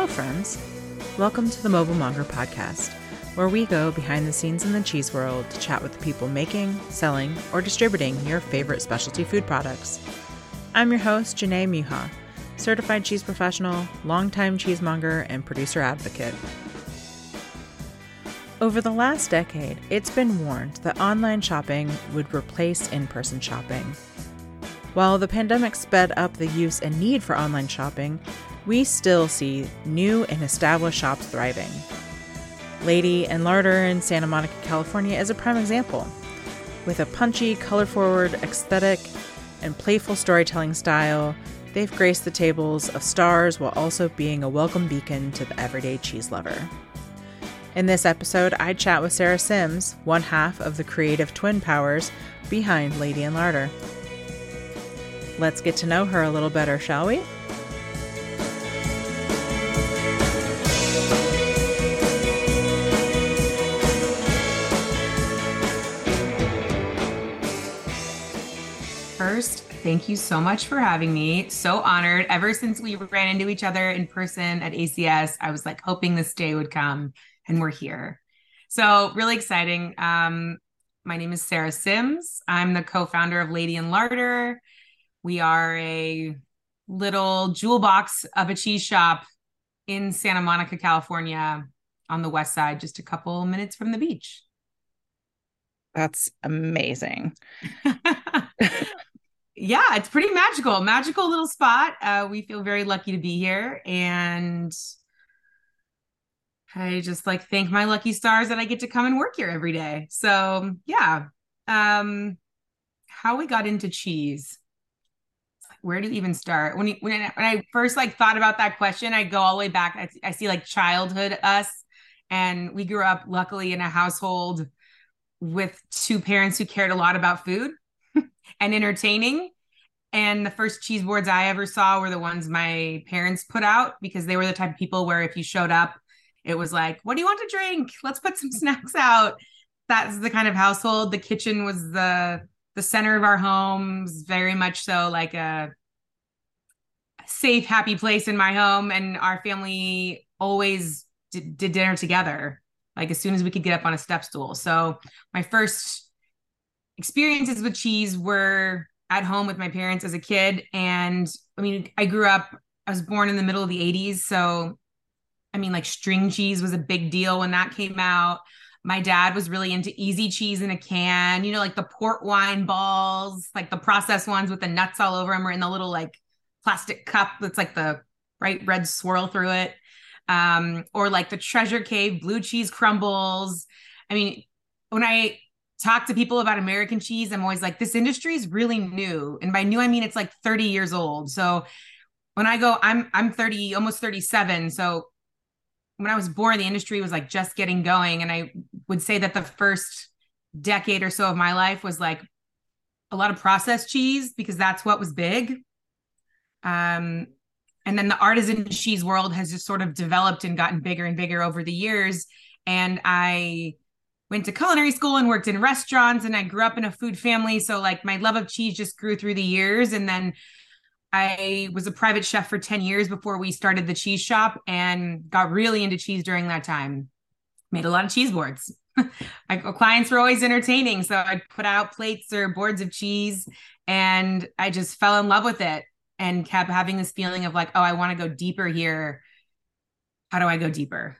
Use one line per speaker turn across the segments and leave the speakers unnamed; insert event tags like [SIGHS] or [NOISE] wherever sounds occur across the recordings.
Hello, friends. Welcome to the Mobile Monger Podcast, where we go behind the scenes in the cheese world to chat with the people making, selling, or distributing your favorite specialty food products. I'm your host, Janae Muha, certified cheese professional, longtime cheesemonger, and producer advocate. Over the last decade, it's been warned that online shopping would replace in person shopping. While the pandemic sped up the use and need for online shopping, we still see new and established shops thriving. Lady and Larder in Santa Monica, California is a prime example. With a punchy, color forward aesthetic and playful storytelling style, they've graced the tables of stars while also being a welcome beacon to the everyday cheese lover. In this episode, I chat with Sarah Simms, one half of the creative twin powers behind Lady and Larder. Let's get to know her a little better, shall we?
Thank you so much for having me. So honored. Ever since we ran into each other in person at ACS, I was like hoping this day would come, and we're here. So, really exciting. Um, my name is Sarah Simms. I'm the co founder of Lady and Larder. We are a little jewel box of a cheese shop in Santa Monica, California, on the west side, just a couple minutes from the beach.
That's amazing. [LAUGHS]
yeah, it's pretty magical, magical little spot. Uh, we feel very lucky to be here, and I just like thank my lucky stars that I get to come and work here every day. So yeah, um, how we got into cheese. Where do you even start? When you, when I, when I first like thought about that question, I go all the way back. I, I see like childhood us, and we grew up luckily in a household with two parents who cared a lot about food [LAUGHS] and entertaining. And the first cheese boards I ever saw were the ones my parents put out because they were the type of people where if you showed up, it was like, what do you want to drink? Let's put some [LAUGHS] snacks out. That's the kind of household. The kitchen was the the center of our homes, very much so like a safe, happy place in my home. And our family always did, did dinner together, like as soon as we could get up on a step stool. So my first experiences with cheese were at home with my parents as a kid. And I mean, I grew up, I was born in the middle of the 80s. So, I mean, like string cheese was a big deal when that came out. My dad was really into easy cheese in a can, you know, like the port wine balls, like the processed ones with the nuts all over them or in the little like plastic cup that's like the bright red swirl through it. Um, or like the treasure cave blue cheese crumbles. I mean, when I talk to people about American cheese, I'm always like, this industry is really new. And by new, I mean it's like 30 years old. So when I go, I'm I'm 30, almost 37. So when I was born, the industry was like just getting going. And I would say that the first decade or so of my life was like a lot of processed cheese because that's what was big. Um, and then the artisan cheese world has just sort of developed and gotten bigger and bigger over the years. And I went to culinary school and worked in restaurants and I grew up in a food family so like my love of cheese just grew through the years and then I was a private chef for 10 years before we started the cheese shop and got really into cheese during that time. Made a lot of cheese boards. [LAUGHS] My clients were always entertaining. So I'd put out plates or boards of cheese and I just fell in love with it and kept having this feeling of like, oh, I want to go deeper here. How do I go deeper?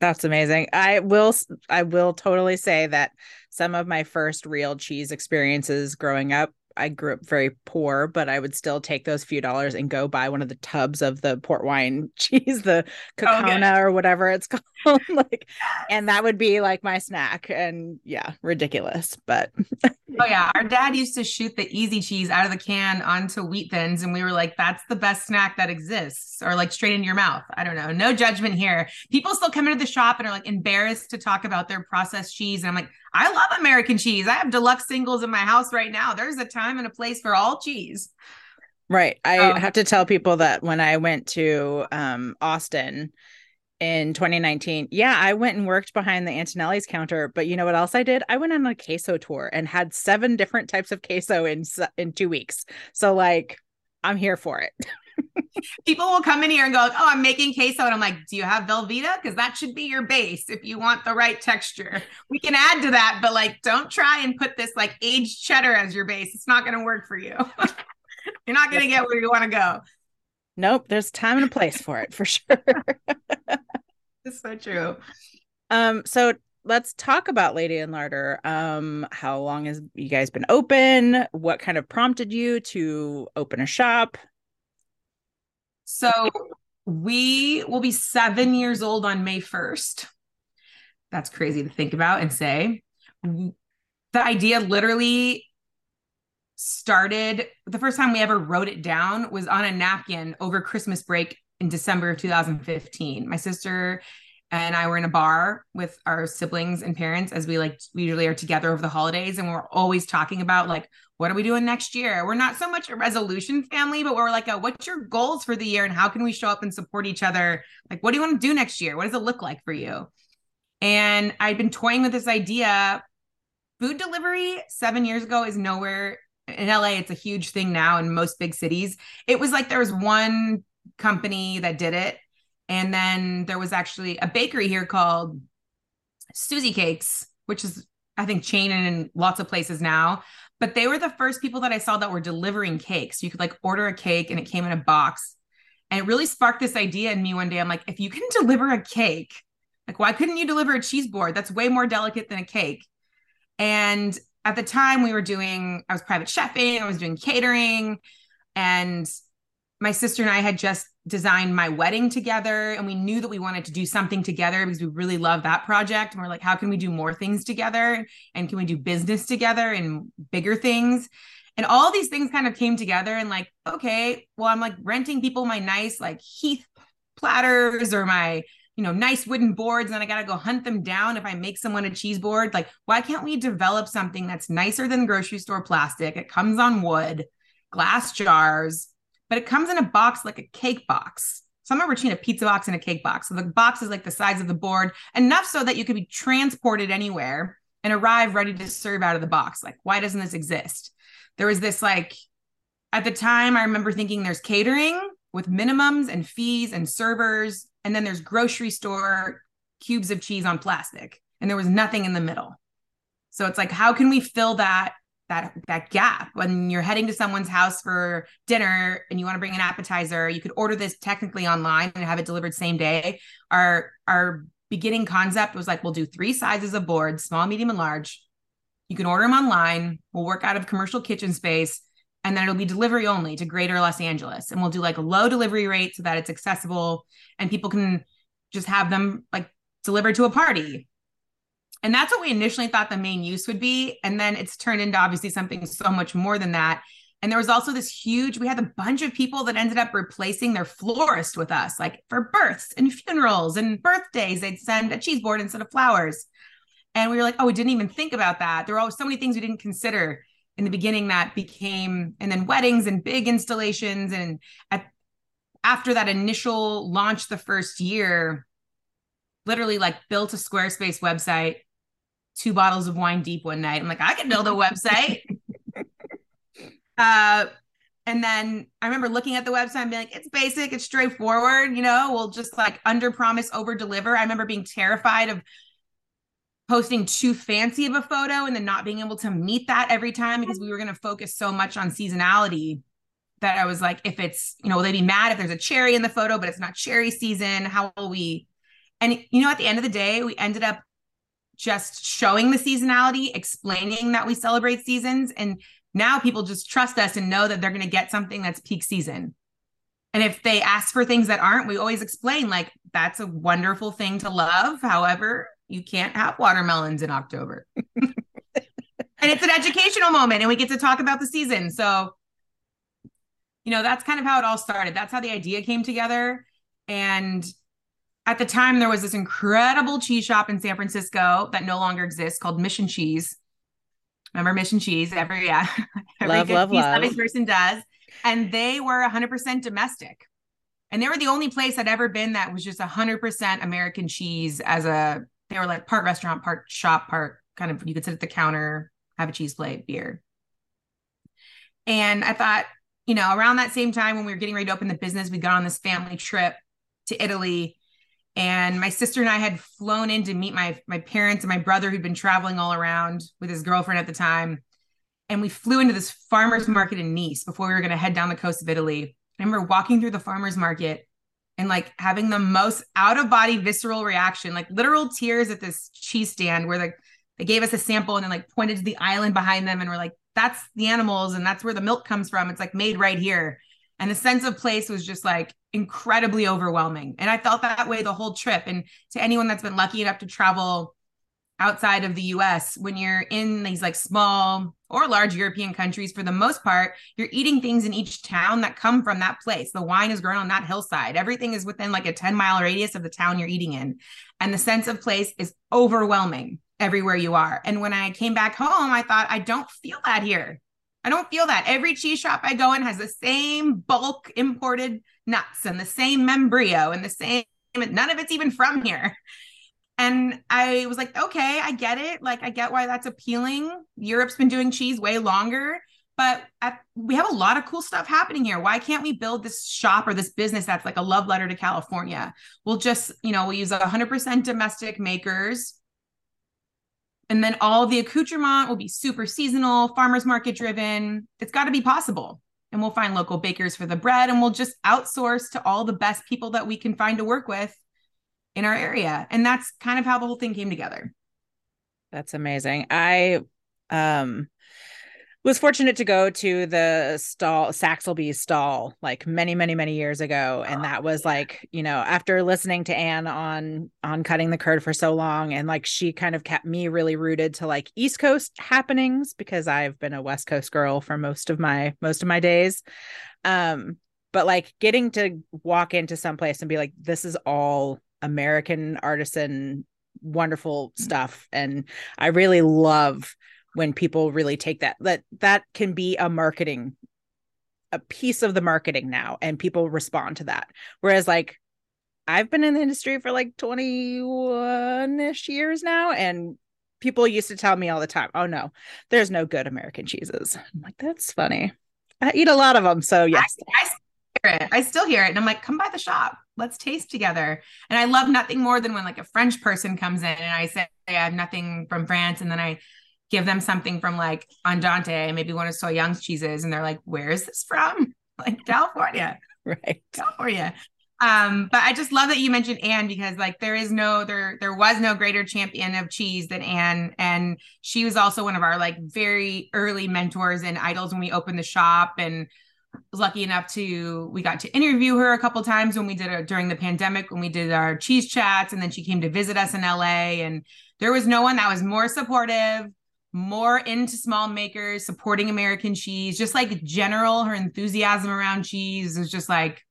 That's amazing. I will I will totally say that some of my first real cheese experiences growing up I grew up very poor, but I would still take those few dollars and go buy one of the tubs of the port wine [LAUGHS] cheese, the Kaukauna oh, or whatever it's called. [LAUGHS] like, and that would be like my snack. And yeah, ridiculous. But [LAUGHS]
oh yeah, our dad used to shoot the easy cheese out of the can onto wheat thins, and we were like, "That's the best snack that exists," or like straight in your mouth. I don't know, no judgment here. People still come into the shop and are like embarrassed to talk about their processed cheese, and I'm like, I love American cheese. I have deluxe singles in my house right now. There's a time and a place for all cheese.
Right. I um, have to tell people that when I went to um, Austin in 2019, yeah, I went and worked behind the Antonelli's counter. But you know what else I did? I went on a queso tour and had seven different types of queso in in two weeks. So like, I'm here for it. [LAUGHS]
People will come in here and go, "Oh, I'm making queso," and I'm like, "Do you have Velveeta? Because that should be your base if you want the right texture. We can add to that, but like, don't try and put this like aged cheddar as your base. It's not going to work for you. [LAUGHS] You're not going to get where you want to go."
Nope, there's time and a place for it for sure. [LAUGHS]
it's so true.
Um, so let's talk about Lady and Larder. Um, how long has you guys been open? What kind of prompted you to open a shop?
So we will be seven years old on May 1st. That's crazy to think about and say. The idea literally started the first time we ever wrote it down was on a napkin over Christmas break in December of 2015. My sister and I were in a bar with our siblings and parents as we like we usually are together over the holidays and we're always talking about like what are we doing next year? We're not so much a resolution family, but we're like, a, what's your goals for the year and how can we show up and support each other? Like, what do you want to do next year? What does it look like for you? And I'd been toying with this idea. Food delivery seven years ago is nowhere in LA. It's a huge thing now in most big cities. It was like there was one company that did it and then there was actually a bakery here called Susie Cakes, which is, I think, chain in lots of places now. But they were the first people that I saw that were delivering cakes. You could like order a cake and it came in a box. And it really sparked this idea in me one day. I'm like, if you can [LAUGHS] deliver a cake, like, why couldn't you deliver a cheese board? That's way more delicate than a cake. And at the time, we were doing, I was private chefing, I was doing catering. And my sister and I had just designed my wedding together and we knew that we wanted to do something together because we really love that project. And we're like how can we do more things together? And can we do business together and bigger things? And all these things kind of came together and like okay well i'm like renting people my nice like heath platters or my you know nice wooden boards and i got to go hunt them down if i make someone a cheese board. Like why can't we develop something that's nicer than grocery store plastic? It comes on wood glass jars but it comes in a box like a cake box. Somewhere between a pizza box and a cake box. So the box is like the size of the board, enough so that you could be transported anywhere and arrive ready to serve out of the box. Like, why doesn't this exist? There was this like, at the time, I remember thinking there's catering with minimums and fees and servers, and then there's grocery store cubes of cheese on plastic, and there was nothing in the middle. So it's like, how can we fill that that that gap. When you're heading to someone's house for dinner and you want to bring an appetizer you could order this technically online and have it delivered same day. Our our beginning concept was like we'll do three sizes of boards small medium and large. You can order them online. We'll work out of commercial kitchen space and then it'll be delivery only to greater los angeles. And we'll do like a low delivery rate so that it's accessible and people can just have them like delivered to a party and that's what we initially thought the main use would be. And then it's turned into obviously something so much more than that. And there was also this huge, we had a bunch of people that ended up replacing their florist with us, like for births and funerals and birthdays, they'd send a cheese board instead of flowers. And we were like, oh, we didn't even think about that. There were always so many things we didn't consider in the beginning that became, and then weddings and big installations. And at, after that initial launch the first year, literally like built a Squarespace website two bottles of wine deep one night. I'm like, I can build a website. [LAUGHS] uh, and then I remember looking at the website and being like, it's basic, it's straightforward, you know, we'll just like under promise, over deliver. I remember being terrified of posting too fancy of a photo and then not being able to meet that every time because we were going to focus so much on seasonality that I was like, if it's, you know, will they be mad if there's a cherry in the photo, but it's not cherry season? How will we? And, you know, at the end of the day, we ended up just showing the seasonality, explaining that we celebrate seasons. And now people just trust us and know that they're going to get something that's peak season. And if they ask for things that aren't, we always explain like that's a wonderful thing to love. However, you can't have watermelons in October. [LAUGHS] and it's an educational moment and we get to talk about the season. So, you know, that's kind of how it all started. That's how the idea came together. And at the time there was this incredible cheese shop in San Francisco that no longer exists called Mission Cheese. Remember Mission Cheese? Every yeah, [LAUGHS] every
love, love, love.
person does. And they were 100% domestic. And they were the only place I'd ever been that was just 100% American cheese as a they were like part restaurant, part shop, part kind of you could sit at the counter, have a cheese plate, beer. And I thought you know, around that same time when we were getting ready to open the business, we got on this family trip to Italy. And my sister and I had flown in to meet my my parents and my brother who'd been traveling all around with his girlfriend at the time. And we flew into this farmers market in Nice before we were going to head down the coast of Italy. I remember walking through the farmers market and like having the most out of body visceral reaction, like literal tears at this cheese stand where they gave us a sample and then like pointed to the island behind them and we're like, that's the animals and that's where the milk comes from. It's like made right here. And the sense of place was just like incredibly overwhelming. And I felt that way the whole trip. And to anyone that's been lucky enough to travel outside of the US, when you're in these like small or large European countries, for the most part, you're eating things in each town that come from that place. The wine is grown on that hillside. Everything is within like a 10 mile radius of the town you're eating in. And the sense of place is overwhelming everywhere you are. And when I came back home, I thought, I don't feel that here. I don't feel that. Every cheese shop I go in has the same bulk imported nuts and the same membrillo and the same, none of it's even from here. And I was like, okay, I get it. Like, I get why that's appealing. Europe's been doing cheese way longer, but we have a lot of cool stuff happening here. Why can't we build this shop or this business that's like a love letter to California? We'll just, you know, we'll use 100% domestic makers and then all the accoutrement will be super seasonal, farmers market driven. It's got to be possible. And we'll find local bakers for the bread and we'll just outsource to all the best people that we can find to work with in our area. And that's kind of how the whole thing came together.
That's amazing. I um was fortunate to go to the stall Saxelby stall like many many many years ago and that was like you know after listening to Anne on on cutting the curd for so long and like she kind of kept me really rooted to like East Coast happenings because I've been a West Coast girl for most of my most of my days. Um but like getting to walk into some place and be like this is all American artisan wonderful stuff and I really love when people really take that that that can be a marketing a piece of the marketing now and people respond to that. Whereas like i've been in the industry for like 21ish years now and people used to tell me all the time oh no there's no good american cheeses. I'm like that's funny. I eat a lot of them so yes.
I, I hear it. I still hear it and i'm like come by the shop. Let's taste together. And i love nothing more than when like a french person comes in and i say i have nothing from france and then i give them something from like Andante, maybe one of Soyoung's cheeses, and they're like, "Where is this from?" [LAUGHS] Like California, [LAUGHS]
right?
California. Um, but I just love that you mentioned Anne because like there is no there there was no greater champion of cheese than Anne, and she was also one of our like very early mentors and idols when we opened the shop and was lucky enough to we got to interview her a couple times when we did it during the pandemic when we did our cheese chats and then she came to visit us in LA and there was no one that was more supportive more into small makers, supporting American cheese, just like general, her enthusiasm around cheese is just like,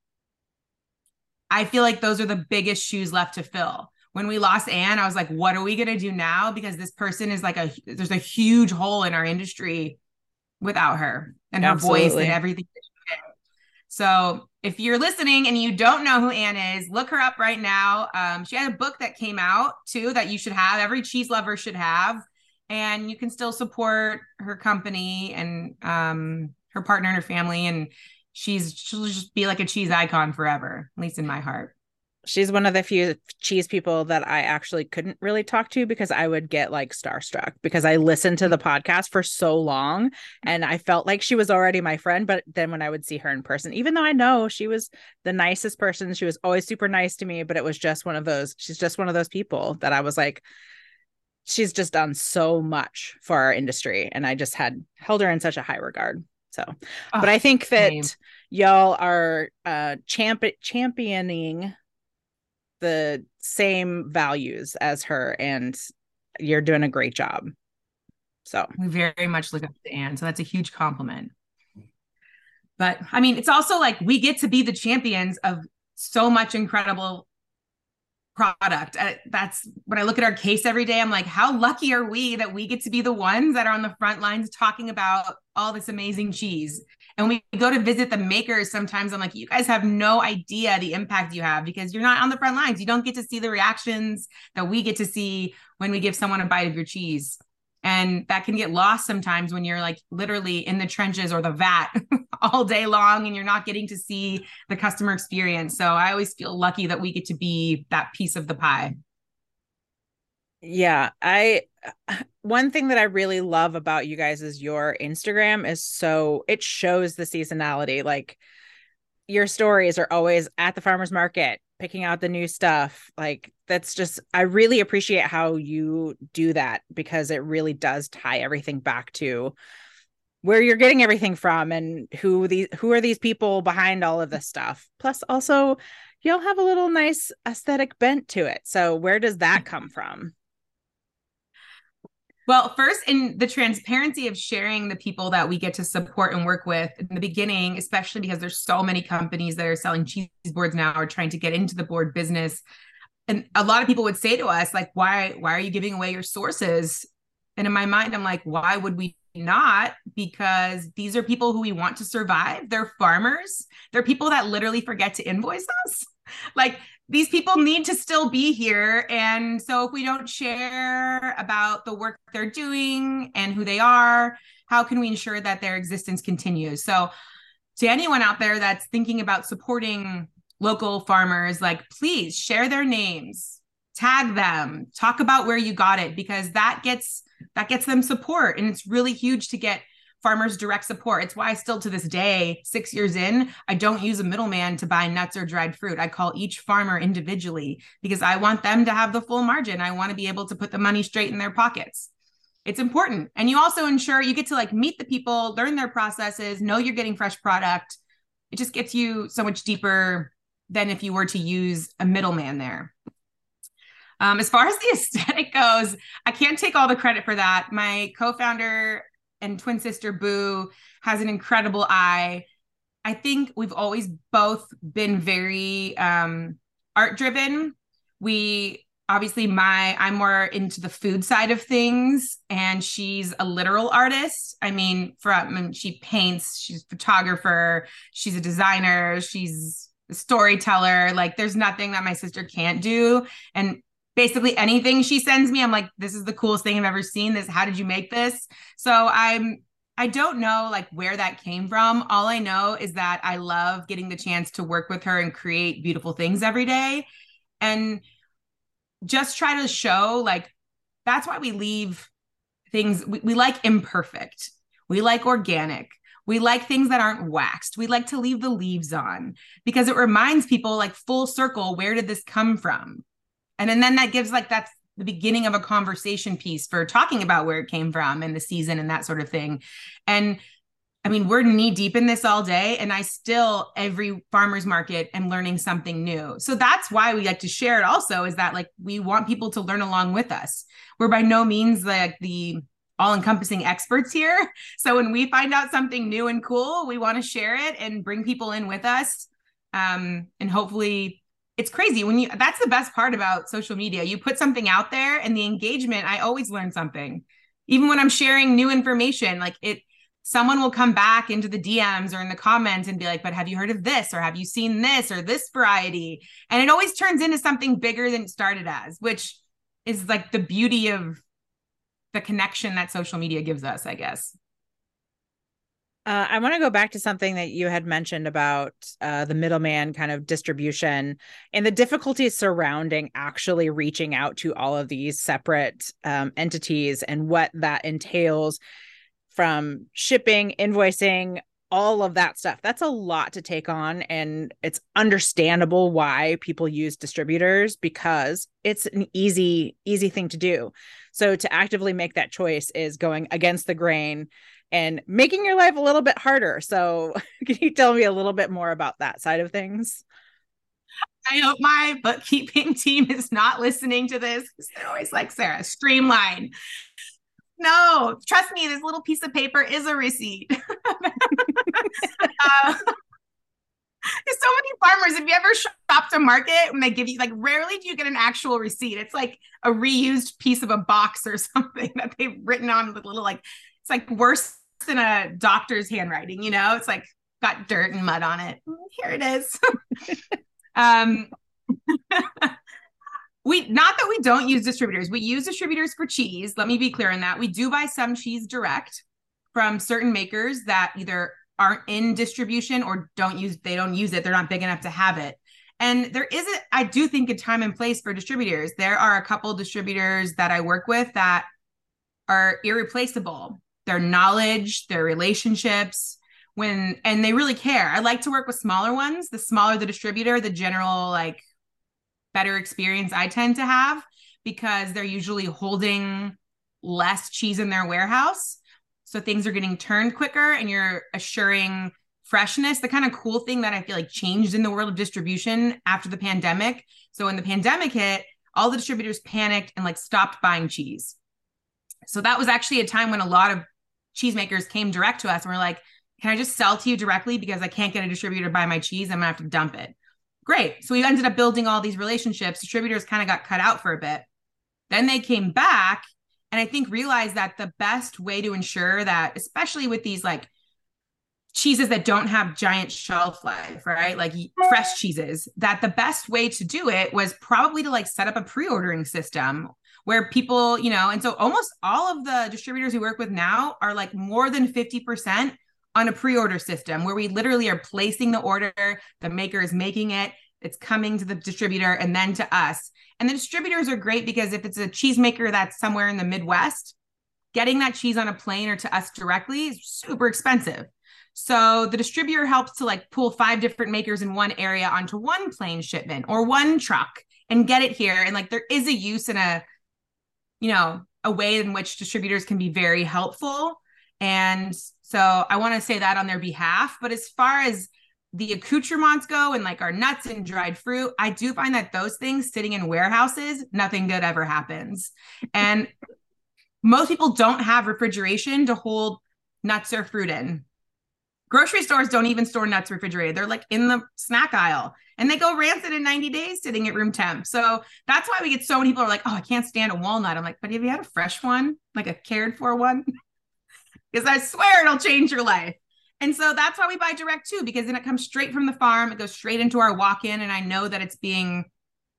I feel like those are the biggest shoes left to fill. When we lost Anne, I was like, what are we going to do now? Because this person is like a, there's a huge hole in our industry without her and her Absolutely. voice and everything. So if you're listening and you don't know who Anne is, look her up right now. Um, she had a book that came out too that you should have. Every cheese lover should have and you can still support her company and um, her partner and her family and she's she'll just be like a cheese icon forever at least in my heart
she's one of the few cheese people that I actually couldn't really talk to because I would get like starstruck because I listened to the podcast for so long and I felt like she was already my friend. But then when I would see her in person, even though I know she was the nicest person, she was always super nice to me, but it was just one of those, she's just one of those people that I was like, she's just done so much for our industry and i just had held her in such a high regard. So oh, but i think that same. y'all are uh champ- championing the same values as her and you're doing a great job. So.
We very much look up to anne so that's a huge compliment. But i mean it's also like we get to be the champions of so much incredible product. Uh, that's when I look at our case every day, I'm like, how lucky are we that we get to be the ones that are on the front lines talking about all this amazing cheese? And we go to visit the makers sometimes. I'm like, you guys have no idea the impact you have because you're not on the front lines. You don't get to see the reactions that we get to see when we give someone a bite of your cheese. And that can get lost sometimes when you're like literally in the trenches or the vat [LAUGHS] all day long and you're not getting to see the customer experience. So I always feel lucky that we get to be that piece of the pie.
Yeah, I [SIGHS] one thing that I really love about you guys is your Instagram is so it shows the seasonality. Like your stories are always at the farmers market picking out the new stuff. Like that's just I really appreciate how you do that because it really does tie everything back to where you're getting everything from and who these who are these people behind all of this stuff. Plus also you'll have a little nice aesthetic bent to it. So where does that come from?
Well, first, in the transparency of sharing the people that we get to support and work with in the beginning, especially because there's so many companies that are selling cheese boards now or trying to get into the board business. And a lot of people would say to us, like, why, why are you giving away your sources? And in my mind, I'm like, why would we not? Because these are people who we want to survive. They're farmers. They're people that literally forget to invoice us. [LAUGHS] Like these people need to still be here. And so if we don't share about the work they're doing and who they are, how can we ensure that their existence continues? So to anyone out there that's thinking about supporting local farmers, like please share their names, tag them, talk about where you got it because that gets that gets them support and it's really huge to get farmers direct support. It's why I still to this day, six years in, I don't use a middleman to buy nuts or dried fruit. I call each farmer individually because I want them to have the full margin. I want to be able to put the money straight in their pockets. It's important. And you also ensure you get to like meet the people, learn their processes, know you're getting fresh product. It just gets you so much deeper than if you were to use a middleman there. Um, as far as the [LAUGHS] aesthetic goes, I can't take all the credit for that. My co founder and twin sister Boo has an incredible eye. I think we've always both been very um, art driven. We obviously my I'm more into the food side of things and she's a literal artist. I mean, from she paints, she's a photographer, she's a designer, she's storyteller. Like there's nothing that my sister can't do. And basically anything she sends me i'm like this is the coolest thing i've ever seen. This how did you make this? So i'm i don't know like where that came from. All i know is that i love getting the chance to work with her and create beautiful things every day. And just try to show like that's why we leave things we, we like imperfect. We like organic we like things that aren't waxed. We like to leave the leaves on because it reminds people, like, full circle, where did this come from? and, and then that gives like that's the beginning of a conversation piece for talking about where it came from and the season and that sort of thing and I mean, we're knee deep in this all day, and I still every farmers market am learning something new. So that's why we like to share it. Also, is that like we want people to learn along with us. We're by no means like the all-encompassing experts here. [LAUGHS] So when we find out something new and cool, we want to share it and bring people in with us, um, and hopefully it's crazy. When you that's the best part about social media. You put something out there and the engagement i always learn something. Even when i'm sharing new information like it someone will come back into the dms or in the comments and be like but have you heard of this or have you seen this or this variety? And it always turns into something bigger than it started as which is like the beauty of the connection that social media gives us i guess
uh, I want to go back to something that you had mentioned about uh, the middleman kind of distribution and the difficulties surrounding actually reaching out to all of these separate um, entities and what that entails from shipping, invoicing, all of that stuff. That's a lot to take on. And it's understandable why people use distributors because it's an easy, easy thing to do. So to actively make that choice is going against the grain and making your life a little bit harder. So, [LAUGHS] can you tell me a little bit more about that side of things?
I hope my bookkeeping [LAUGHS] team is not listening to this because they're always like, Sarah, streamline. No, trust me, this little piece of paper is a receipt. uh, [LAUGHS] there's so many farmers. If you ever shop to market when they give you like rarely do you get an actual receipt. It's like a reused piece of a box or [LAUGHS] something that they've written on with little like it's like worse than a doctor's handwriting, you know? It's like got dirt and mud on it. Here it is. [LAUGHS] um [LAUGHS] we not that we don't use distributors. We use distributors for cheese. Let me be clear on that. We do buy some cheese direct from certain makers that either aren't in distribution or don't use they don't use it they're not big enough to have it. And there isn't i do think a time and place for distributors. There are a couple distributors that i work with that are irreplaceable. Their knowledge their relationships when and they really care. I like to work with smaller ones. The smaller the distributor the general like better experience i tend to have because they're usually holding less cheese in their warehouse so things are getting turned quicker and you're assuring freshness. The kind of cool thing that I feel like changed in the world of distribution after the pandemic. So when the pandemic hit, all the distributors panicked and like stopped buying cheese. So that was actually a time when a lot of cheesemakers came direct to us and were like, can I just sell to you directly because I can't get a distributor to buy my cheese? I'm gonna have to dump it. Great. So we ended up building all these relationships. Distributors kind of got cut out for a bit. Then they came back and I think realize that the best way to ensure that, especially with these like cheeses that don't have giant shelf life, right? Like fresh cheeses, that the best way to do it was probably to like set up a pre ordering system where people, you know, and so almost all of the distributors we work with now are like more than 50% on a pre order system where we literally are placing the order, the maker is making it, it's coming to the distributor and then to us. And the distributors are great because if it's a cheesemaker that's somewhere in the Midwest, getting that cheese on a plane or to us directly is super expensive. So the distributor helps to like pull five different makers in one area onto one plane shipment or one truck and get it here. And like there is a use in a, you know, a way in which distributors can be very helpful. And so I want to say that on their behalf. But as far as the accoutrements go and like our nuts and dried fruit, I do find that those things sitting in warehouses, nothing good ever happens. And most people don't have refrigeration to hold nuts or fruit in. Grocery stores don't even store nuts refrigerated. They're like in the snack aisle and they go rancid in 90 days sitting at room temp. So that's why we get so many people are like, oh, I can't stand a walnut. I'm like, but have you had a fresh one, like a cared for one? [LAUGHS] Because I swear it'll change your life. And so that's why we buy direct too, because then it comes straight from the farm. It goes straight into our walk in, and I know that it's being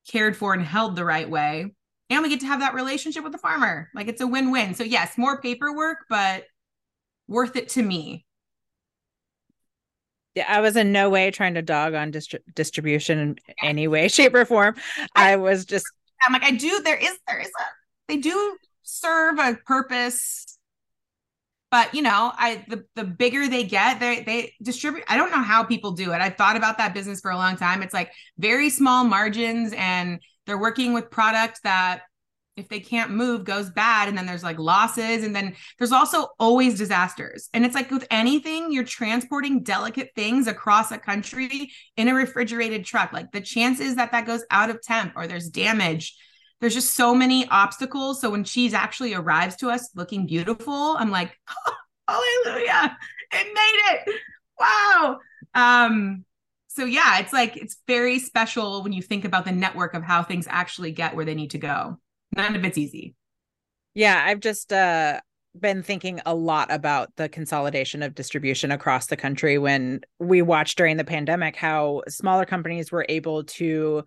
cared for and held the right way. And we get to have that relationship with the farmer. Like it's a win win. So, yes, more paperwork, but worth it to me.
Yeah, I was in no way trying to dog on distri- distribution in any way, [LAUGHS] shape, or form. I was just,
I'm like, I do. There is, there is a, they do serve a purpose but you know i the, the bigger they get they they distribute i don't know how people do it. I've thought about that business for a long time. It's like very small margins and they're working with product that if they can't move goes bad and then there's like losses and then there's also always disasters. And it's like with anything you're transporting delicate things across a country in a refrigerated truck. Like the chances that that goes out of temp or there's damage there's just so many obstacles. So when cheese actually arrives to us looking beautiful, I'm like, oh, [LAUGHS] hallelujah, it made it. Wow. Um, so yeah, it's like it's very special when you think about the network of how things actually get where they need to go. None of it's easy.
Yeah, I've just uh been thinking a lot about the consolidation of distribution across the country when we watched during the pandemic how smaller companies were able to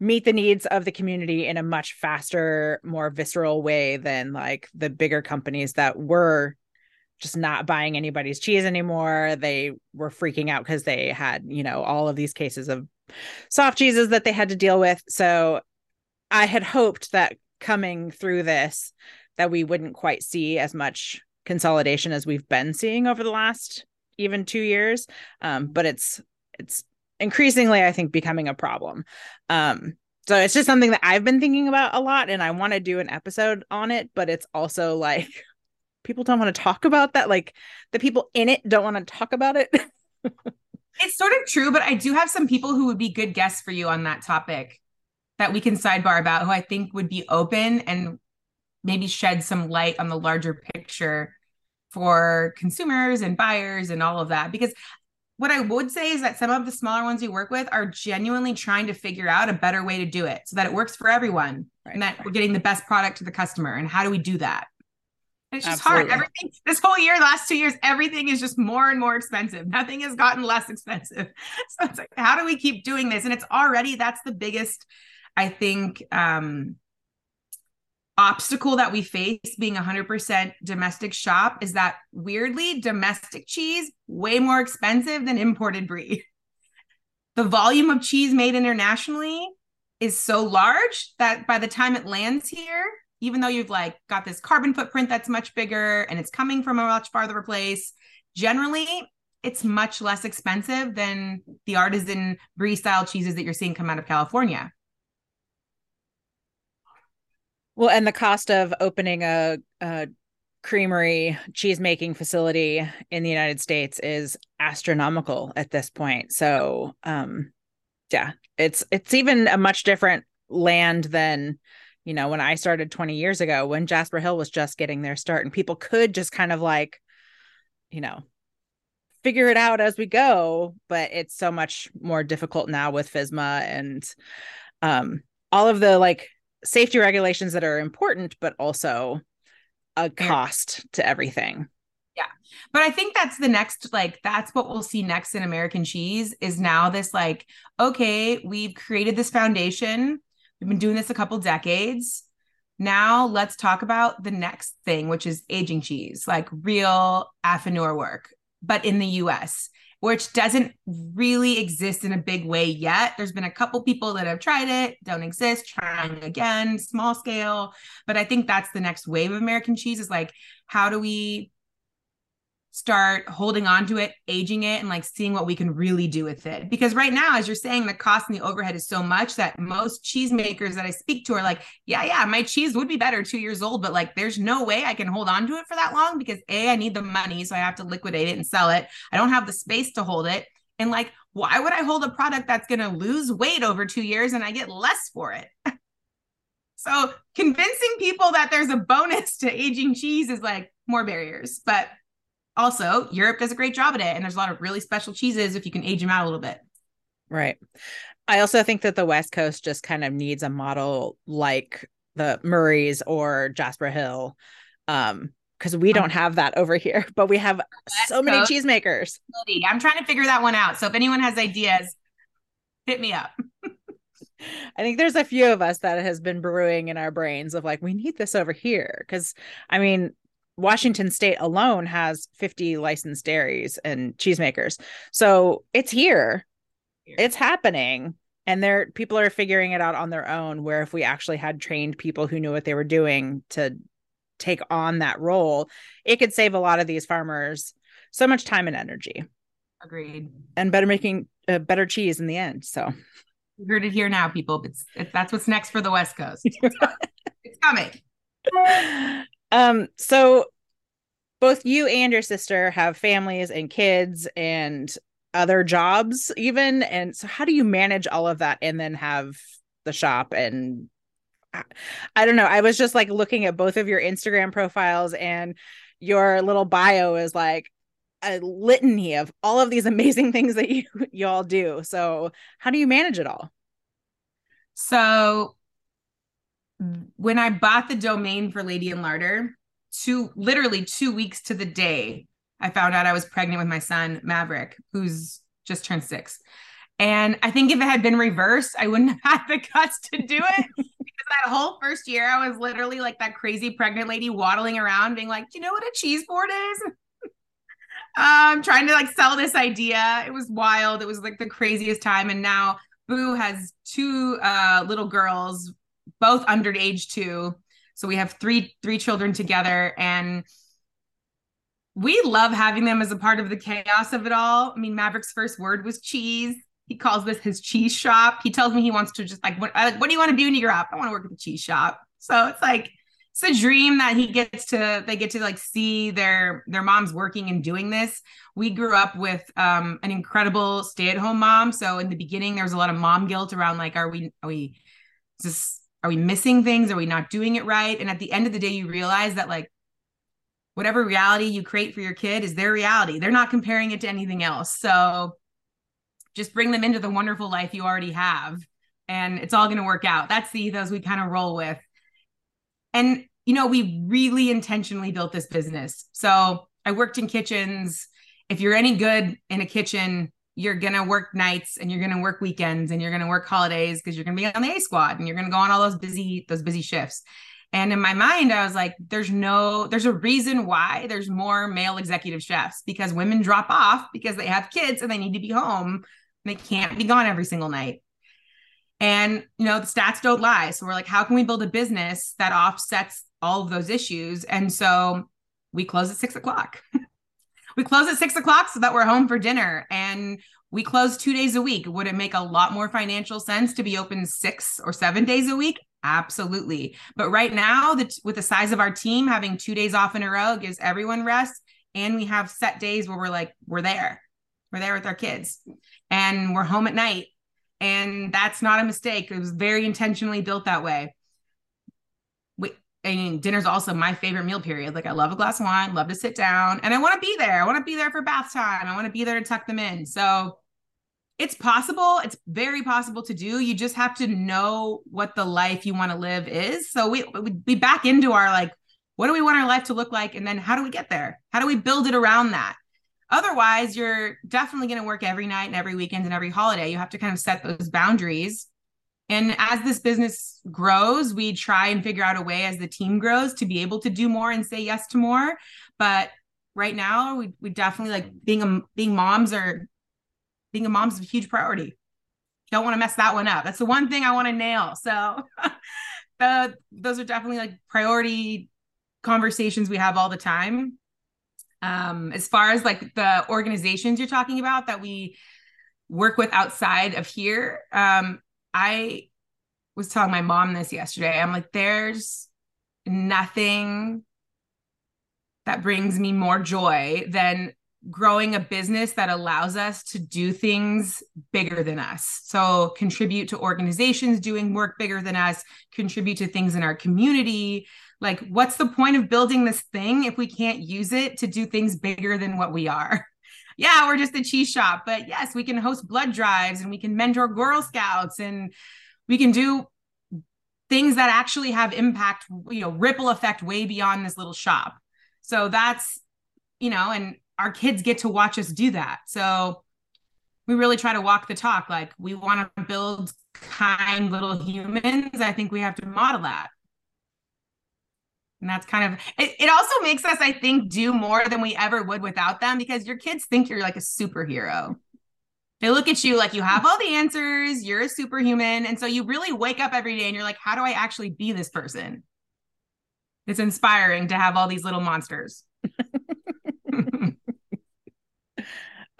meet the needs of the community in a much faster, more visceral way than like the bigger companies that were just not buying anybody's cheese anymore. They were freaking out because they had, you know, all of these cases of soft cheeses that they had to deal with. So I had hoped that coming through this that we wouldn't quite see as much consolidation as we've been seeing over the last even 2 years. Um, but it's it's increasingly i think becoming a problem. Um so it's just something that i've been thinking about a lot and i want to do an episode on it but it's also like [LAUGHS] people don't want to talk about that like the people in it don't want to talk about it. [LAUGHS]
It's sort of true but i do have some people who would be good guests for you on that topic that we can sidebar about who i think would be open and maybe shed some light on the larger picture for consumers and buyers and all of that because what I would say is that some of the smaller ones we work with are genuinely trying to figure out a better way to do it so that it works for everyone right, and that right. we're getting the best product to the customer. And how do we do that? And it's just Absolutely. hard. Everything this whole year, last two years, everything is just more and more expensive. [LAUGHS] Nothing has gotten less expensive. [LAUGHS] So it's like, how do we keep doing this? And it's already that's the biggest, I think, um, obstacle that we face being 100% domestic shop is that weirdly domestic cheese way more expensive than imported brie. The volume of cheese made internationally is so large that by the time it lands here even though you've like got this carbon footprint that's much bigger and it's coming from a much farther place generally it's much less expensive than the artisan brie style cheeses that you're seeing come out of california
well and the cost of opening a, a creamery cheese making facility in the United States is astronomical at this point. So, um, yeah, it's it's even a much different land than you know when I started 20 years ago when Jasper Hill was just getting their start and people could just kind of like you know figure it out as we go, but it's so much more difficult now with FSMA and um all of the like safety regulations that are important but also a cost to everything.
Yeah. But I think that's the next, like, that's what we'll see next in American cheese is now this, like, okay, we've created this foundation. We've been doing this a couple decades. Now let's talk about the next thing, which is aging cheese, like real affineur work, but in the US which doesn't really exist in a big way yet. There's been a couple people that have tried it, don't exist, trying again, small scale. But I think that's the next wave of American cheese is like, how do we start holding on to it, aging it, and like seeing what we can really do with it. Because right now, as you're saying, the cost and the overhead is so much that most cheesemakers that I speak to are like, yeah, yeah, my cheese would be better two years old, but like there's no way I can hold on to it for that long because A, I need the money. So I have to liquidate it and sell it. I don't have the space to hold it. And like, why would I hold a product that's going to lose weight over two years and I get less for it? [LAUGHS] so convincing people that there's a bonus to aging cheese is like more barriers. But also Europe does a great job at it. And there's a lot of really special cheeses if you can age them out a little bit.
Right. I also think that the West Coast just kind of needs a model like the Murray's or Jasper Hill. Um, because we don't have that over here, [LAUGHS] but we have West so many cheesemakers.
I'm trying to figure that one out. So if anyone has ideas, hit me up. [LAUGHS]
I think there's a few of us that has been brewing in our brains of like, we need this over here. Cause I mean, Washington state alone has 50 licensed dairies and cheesemakers. So it's here. It's happening. And there people are figuring it out on their own where if we actually had trained people who knew what they were doing to take on that role, it could save a lot of these farmers so much time and energy.
Agreed.
And better making uh, better cheese in the end. So
you heard it here now, people. It's, it's that's what's next for the West Coast. [LAUGHS] it's coming. [LAUGHS]
Um, so both you and your sister have families and kids and other jobs, even. And so, how do you manage all of that and then have the shop? And I, don't know. I was just like looking at both of your Instagram profiles, and your little bio is like a litany of all of these [LAUGHS] amazing things that you y'all do. So, how do you manage it all?
So, when I bought the domain for Lady and Larder, two literally two weeks to the day, I found out I was pregnant with my son Maverick, who's just turned six. And I think if it had been reversed, I wouldn't [LAUGHS] have had the guts to do it. because that whole first year, I was literally like that crazy pregnant lady waddling around, being like, "Do you know what a cheese board is?" [LAUGHS] um, trying to like sell this idea. It was wild. It was like the craziest time. And now Boo has two uh, little girls, both under age two. So we have three three children together, and we love having them as a part of the chaos of it all. I mean, Maverick's first word was cheese. He calls this his cheese shop. He tells me he wants to just like, what, uh, what do you want to do when you grow up? I want to work at the cheese shop. So it's like it's a dream that he gets to they get to like see their their moms working and doing this we grew up with um an incredible stay-at-home mom so in the beginning there was a lot of mom guilt around like are we are we just are we missing things? Are we not doing it right? And at the end of the day, you realize that like whatever reality you create for your kid is their reality. They're not comparing it to anything else. So just bring them into the wonderful life you already have and it's all going to work out. That's the ethos we kind of roll with. And you know, we really intentionally built this business. So I worked in kitchens. If you're any good in a kitchen, you're going to work nights and you're going to work weekends and you're going to work holidays because you're going to be on the A squad and you're going to go on all those busy those busy shifts. And in my mind, I was like, there's no, there's a reason why there's more male executive chefs because women drop off because they have kids and they need to be home. They can't be gone every single night. And, you know, the stats don't lie. So we're like, how can we build a business that offsets all of those issues? And so we close at six o'clock. [LAUGHS] we close at six o'clock so that we're home for dinner. And we close two days a week. Would it make a lot more financial sense to be open six or seven days a week? Absolutely. But right now, the, with the size of our team, having two days off in a row gives everyone rest. And we have set days where we're like, we're there. We're there with our kids and we're home at night. And that's not a mistake. It was very intentionally built that way. I mean, dinner's also my favorite meal period. Like I love a glass of wine, love to sit down, and I want to be there. I want to be there for bath time. I want to be there to tuck them in. So it's possible. It's very possible to do. You just have to know what the life you want to live is. So we we back into our like, what do we want our life to look like, and then how do we get there? How do we build it around that? Otherwise, you're definitely going to work every night and every weekend and every holiday. You have to kind of set those boundaries and as this business grows, we try and figure out a way as the team grows to be able to do more and say yes to more. But right now, we we definitely like being a being moms or being a mom's is a huge priority. Don't want to mess that one up. That's the one thing I want to nail. So [LAUGHS] the those are definitely like priority conversations we have all the time. Um, as far as like the organizations you're talking about that we work with outside of here, um, I was telling my mom this yesterday. I'm like, there's nothing that brings me more joy than growing a business that allows us to do things bigger than us. So, contribute to organizations doing work bigger than us, contribute to things in our community. Like, what's the point of building this thing if we can't use it to do things bigger than what we are? [LAUGHS] yeah, we're just a cheese shop. But yes, we can host blood drives and we can mentor Girl Scouts and we can do things that actually have impact, you know, ripple effect way beyond this little shop. So that's, you know, and our kids get to watch us do that. So we really try to walk the talk. Like we want to build kind little humans. I think we have to model that. And that's kind of it, it also makes us, I think, do more than we ever would without them because your kids think you're like a superhero. They look at you like you have all the answers, you're a superhuman. And so you really wake up every day and you're like, how do I actually be this person? It's inspiring to have all these little monsters. [LAUGHS]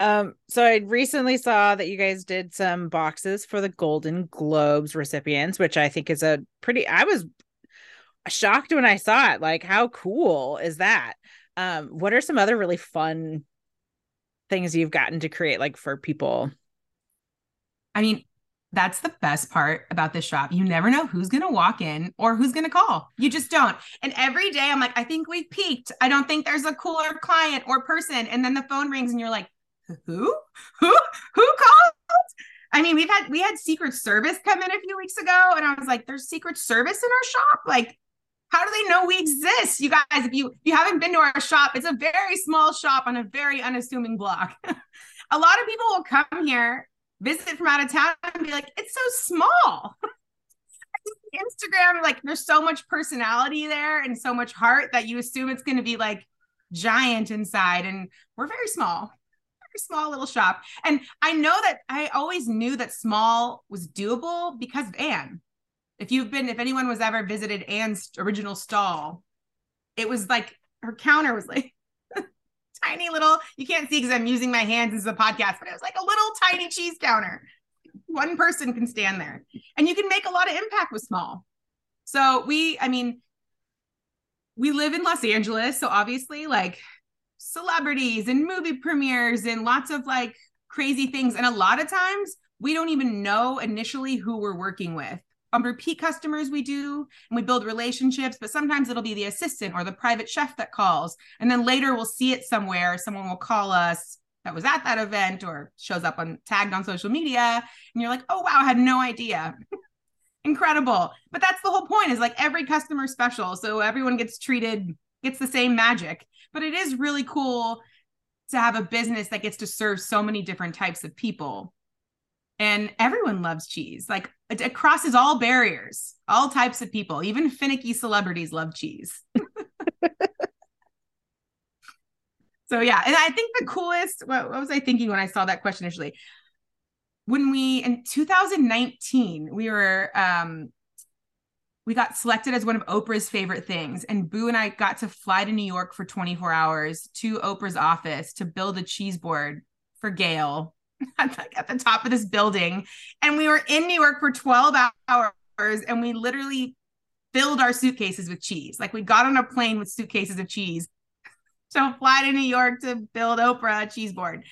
um, so I recently saw that you guys did some boxes for the Golden Globes recipients, which I think is a pretty I was shocked when I saw it. Like, how cool is that? Um, what are some other really fun things you've gotten to create, like for people?
I mean, that's the best part about this shop. You never know who's going to walk in or who's going to call. You just don't. And every day I'm like, I think we've peaked. I don't think there's a cooler client or person. And then the phone rings and you're like, who? Who? Who called? I mean, we've had we had Secret Service come in a few weeks ago, and I was like, "There's Secret Service in our shop." Like, how do they know we exist? You guys, if you if you haven't been to our shop, it's a very small shop on a very unassuming block. [LAUGHS] a lot of people will come here, visit from out of town, and be like, "It's so small." [LAUGHS] Instagram, like, there's so much personality there and so much heart that you assume it's going to be like giant inside, and we're very small very small little shop. And I know that I always knew that small was doable because of Anne. If you've been, if anyone was ever visited Anne's original stall, it was like her counter was like [LAUGHS] tiny little. You can't see because I'm using my hands as a podcast, but it was like a little tiny cheese counter. One person can stand there, and you can make a lot of impact with small. So we, I mean, we live in Los Angeles, so obviously, like celebrities and movie premieres and lots of like crazy things, and a lot of times we don't even know initially who we're working with um, repeat customers we do and we build relationships but sometimes it'll be the assistant or the private chef that calls. And then later we'll see it somewhere. Someone will call us that was at that event or shows up on tagged on social media and you're like oh wow i had no idea. [LAUGHS] Incredible. But that's the whole point is like every customer special so everyone gets treated gets the same magic. But it is really cool to have a business that gets to serve so many different types of people and everyone loves cheese like it, it crosses all barriers, all types of people, even finicky celebrities love cheese. [LAUGHS] so yeah, and I think the coolest. What, what was I thinking when I saw that question initially? When we in 2019, we were um we got selected as one of Oprah's favorite things. And Boo and I got to fly to New York for 24 hours to Oprah's office to build a cheese board for at, [LAUGHS] like at the top of this building. And we were in New York for 12 hours and we literally filled our suitcases with cheese. Like we got on a plane with suitcases of cheese [LAUGHS] to fly to New York to build Oprah a cheese board.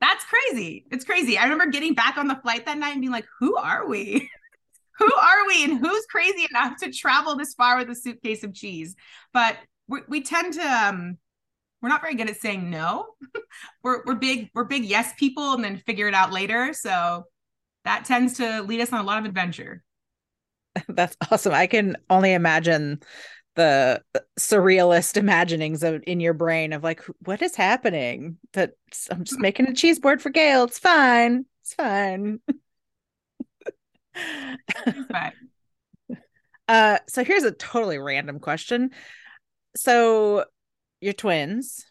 That's crazy. It's crazy. I remember getting back on the flight that night and being like, who are we? [LAUGHS] who are we and who's crazy enough to travel this far with a suitcase of cheese? But we, we tend to um we're not very good at saying no. [LAUGHS] we're we're big we're big yes people and then figure it out later. So that tends to lead us on a lot of adventure. [LAUGHS]
That's awesome. I can only imagine the surrealist imaginings of in your brain of like what is happening that i'm just making a cheese board for gayle it's fine it's fine [LAUGHS] uh, so here's a totally random question. So you're twins.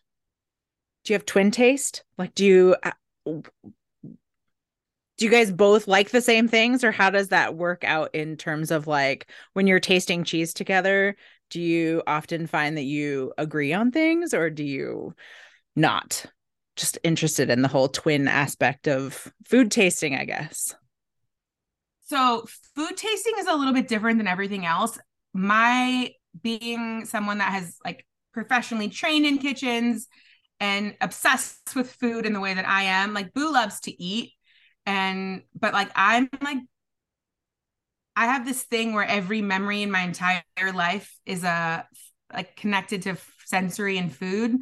Do you have twin taste? Like, do you uh, do you guys both like the same things, or how does that work out in terms of like when you're tasting cheese together? Do you often find that you agree on things, or do you not? Just interested in the whole twin aspect of food tasting, I guess.
So food tasting is a little bit different than everything else. My being someone that has like professionally trained in kitchens and obsessed with food in the way that I am, like Boo loves to eat. And but like I'm like I have this thing where every memory in my entire life is a uh, like connected to sensory and food.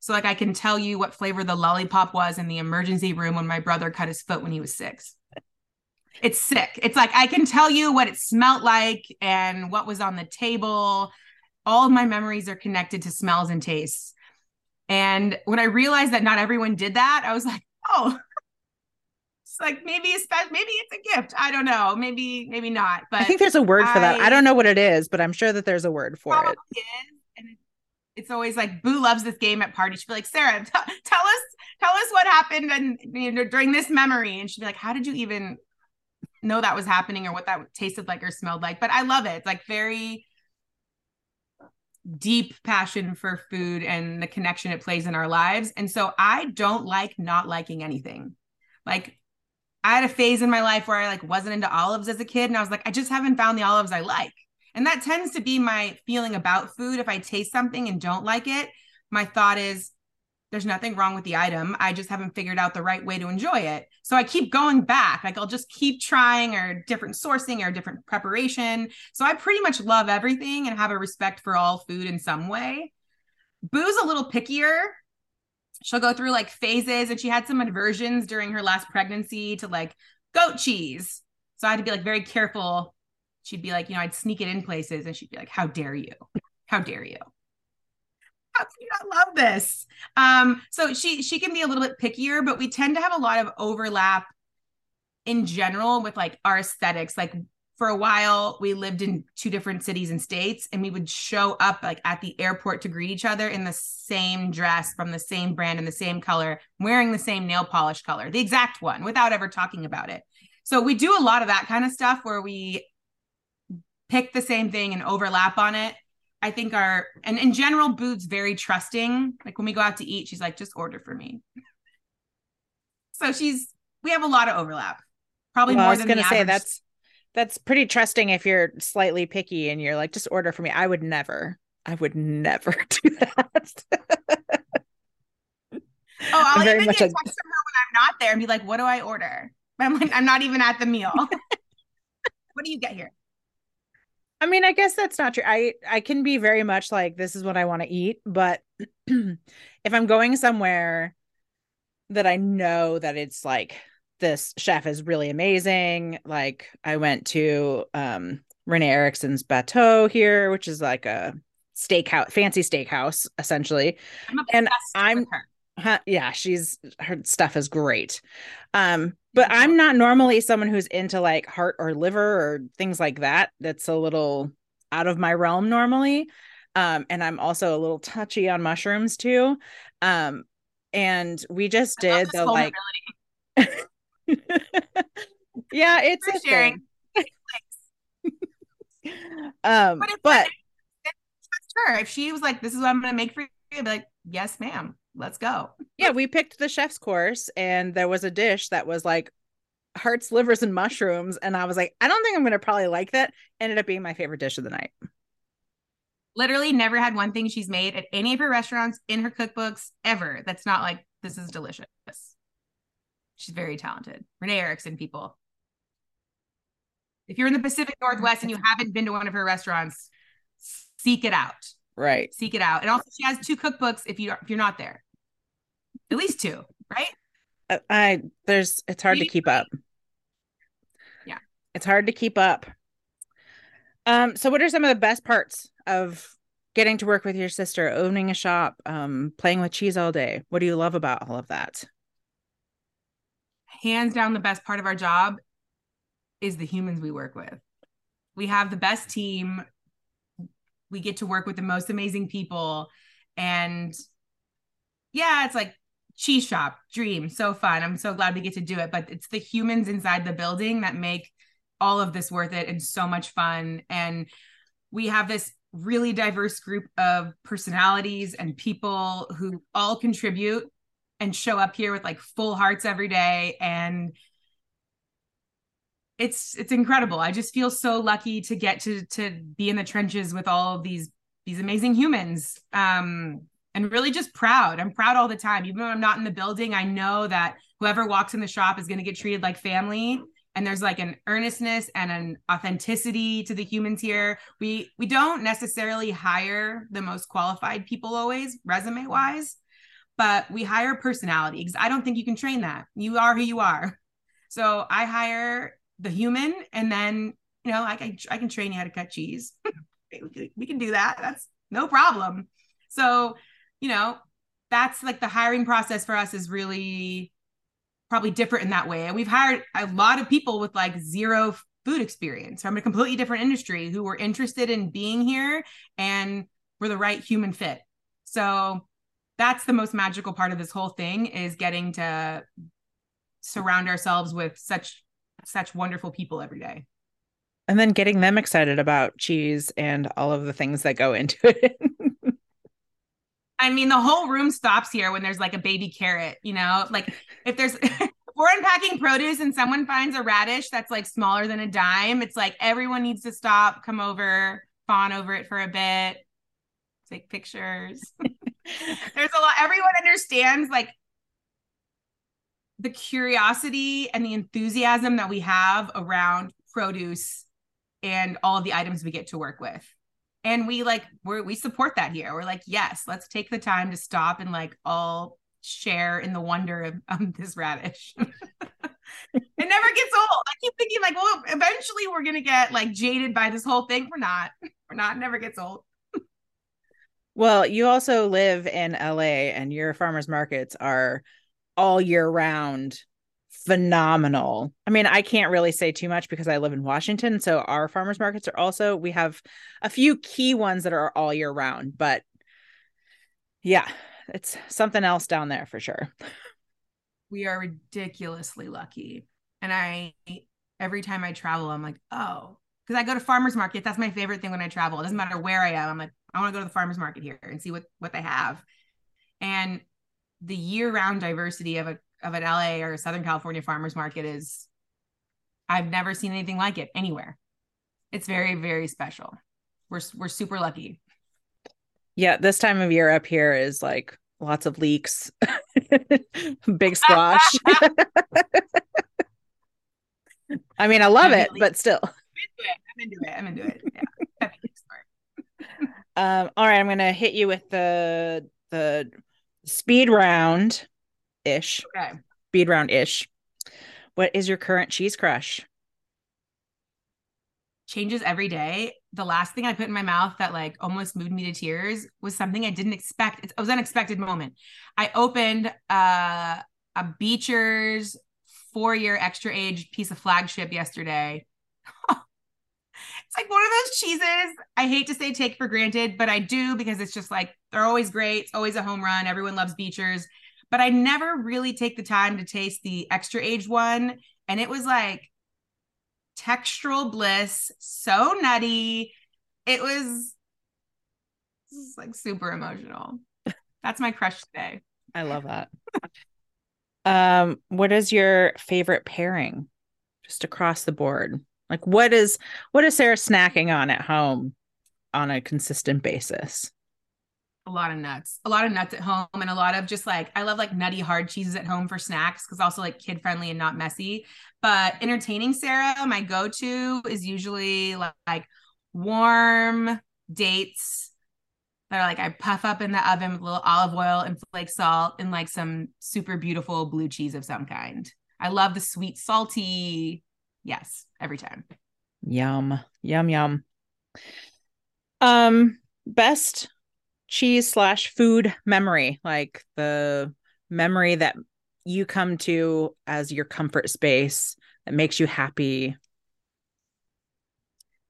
So like I can tell you what flavor the lollipop was in the emergency room when my brother cut his foot when he was 6. It's sick. It's like I can tell you what it smelled like and what was on the table. All of my memories are connected to smells and tastes. And when I realized that not everyone did that, I was like, oh, [LAUGHS] it's like maybe it's maybe it's a gift. I don't know. Maybe maybe not. But
I think there's a word for that. I don't know what it is, but I'm sure that there's a word for it. Is,
and it's always like Boo loves this game at parties. She'd be like, Sarah, t- tell us, tell us what happened and you know during this memory. And she'd be like, How did you even know that was happening or what that tasted like or smelled like. But I love it. It's like very deep passion for food and the connection it plays in our lives. And so I don't like not liking anything. Like I had a phase in my life where I like wasn't into olives as a kid and I was like I just haven't found the olives I like. And that tends to be my feeling about food if I taste something and don't like it, my thought is there's nothing wrong with the item. I just haven't figured out the right way to enjoy it. So I keep going back. Like I'll just keep trying or different sourcing or different preparation. So I pretty much love everything and have a respect for all food in some way. Boo's a little pickier. She'll go through like phases and she had some aversions during her last pregnancy to like goat cheese. So I had to be like very careful. She'd be like, you know, I'd sneak it in places and she'd be like, how dare you? How dare you? how can you not love this? Um, so she she can be a little bit pickier, but we tend to have a lot of overlap in general with like our aesthetics. Like for a while, we lived in two different cities and states, and we would show up like at the airport to greet each other in the same dress from the same brand and the same color, wearing the same nail polish color, the exact one, without ever talking about it. So we do a lot of that kind of stuff where we pick the same thing and overlap on it I think our and in general, Boo's very trusting. Like when we go out to eat, she's like, just order for me. so she's we have a lot of overlap. Probably well, more I was gonna say
average. that's that's pretty trusting if you're slightly picky and you're like, just order for me. I would never, I would never [LAUGHS] do that.
oh, I'll even get a... text from her when I'm not there and be like, what do I order? I'm like, I'm not even at the meal. [LAUGHS] what do you get here?
I mean, I guess that's not true. I I can be very much like this is what I want to eat, but [CLEARS THROAT] if I'm going somewhere that I know that it's like this chef is really amazing, like I went to um Renee Erickson's Bateau here, which is like a steakhouse, fancy steakhouse essentially. I'm and I'm Huh, yeah, she's her stuff is great. Um, but I'm not normally someone who's into like heart or liver or things like that. That's a little out of my realm normally. Um, and I'm also a little touchy on mushrooms too. Um, and we just did the like [LAUGHS] yeah, it's For a sharing. thing. [LAUGHS] um, but, but
her. If she was like, "This is what I'm going to make for you," I'd be like, "Yes, ma'am, let's go."
Yeah, we picked the chef's course, and there was a dish that was like hearts, livers, and mushrooms, and I was like, "I don't think I'm going to probably like that." Ended up being my favorite dish of the night.
Literally, never had one thing she's made at any of her restaurants in her cookbooks ever that's not like this is delicious. She's very talented. Renee Erickson, people. If you're in the Pacific Northwest and you haven't been to one of her restaurants, seek it out.
Right.
Seek it out. And also she has two cookbooks if you if you're not there. At least two, right?
I, I there's it's hard to keep up.
Yeah.
It's hard to keep up. Um so what are some of the best parts of getting to work with your sister, owning a shop, um playing with cheese all day? What do you love about all of that?
Hands down the best part of our job is the humans we work with. We have the best team we get to work with the most amazing people. And yeah it's like cheese shop dream so fun. I'm so glad we get to do it but it's the humans inside the building that make all of this worth it and so much fun. And we have this really diverse group of personalities and people who all contribute and show up here with like full hearts every day. And it's it's incredible. I just feel so lucky to get to to be in the trenches with all of these these amazing humans. Um and really just proud. I'm proud all the time. Even when I'm not in the building, I know that whoever walks in the shop is going to get treated like family and there's like an earnestness and an authenticity to the humans here. We we don't necessarily hire the most qualified people always resume wise, but we hire personality because I don't think you can train that. You are who you are. So I hire the human and then you know I can I can train you how to cut cheese. [LAUGHS] we can do that. That's no problem. So, you know, that's like the hiring process for us is really probably different in that way. And we've hired a lot of people with like zero food experience from a completely different industry who were interested in being here and were the right human fit. So that's the most magical part of this whole thing is getting to surround ourselves with such such wonderful people every day.
And then getting them excited about cheese and all of the things that go into [LAUGHS] it.
I mean, the whole room stops here when there's like a baby carrot, you know, like if there's [LAUGHS] if we're unpacking produce and someone finds a radish that's like smaller than a dime, it's like everyone needs to stop, come over, fawn over it for a bit, take pictures. [LAUGHS] there's a lot, everyone understands like the curiosity and the enthusiasm that we have around produce and all of the items we get to work with. And we like we we support that here. We're like yes let's take the time to stop and like all share in the wonder of, of this radish. [LAUGHS] It never gets old. I keep thinking like well eventually we're gonna get like jaded by this whole thing. We're not. [LAUGHS] We're not. Never gets old.
Well you also live in la and your farmers markets are all year round phenomenal. I mean, I can't really say too much because I live in Washington. So our farmers markets are also, we have a few key ones that are all year round, but yeah, it's something else down there for sure.
We are ridiculously lucky. And I, every time I travel, I'm like, oh, because I go to farmers market. That's my favorite thing when I travel. It doesn't matter where I am. I'm like, I want to go to the farmers market here and see what what they have. And the year-round diversity of a of an LA or Southern California farmers market is I've never seen anything like it anywhere. It's very very special. We're we're super lucky.
Yeah, this time of year up here is like lots of leeks, [LAUGHS] big [LAUGHS] squash. I mean, I love it, but still.
I'm into it. I'm into it. I'm into it. Yeah. [LAUGHS]
um, all right, I'm gonna hit you with the the speed round ish.
Okay.
Speed round ish. What is your current cheese crush?
changes every day. The last thing I put in my mouth that like almost moved me to tears was something I didn't expect. It was an unexpected moment. I opened uh, a Beecher's four year extra age piece of flagship yesterday. [LAUGHS] it's like one of those cheeses I hate to say take for granted, but I do because it's just like they're always great. It's always a home run. Everyone loves Beecher's, but I never really take the time to taste the extra age one. And it was like textural bliss, so nutty. It was, like super emotional. That's my crush today.
I love that. [LAUGHS] um, what is your favorite pairing? Just across the board. Like what is what is Sarah snacking on at home on a consistent basis?
a lot of nuts, a lot of nuts at home, and a lot of just like I love like nutty hard cheeses at home for snacks because also like kid friendly and not messy. But entertaining Sarah, my go to is usually like, like warm dates that are like I puff up in the oven with a little olive oil and flake salt and like some super beautiful blue cheese of some kind. I love the sweet, salty. Yes, every time.
Yum, yum, yum. Um, best cheese slash food memory, like the memory that you come to as your comfort space that makes you happy.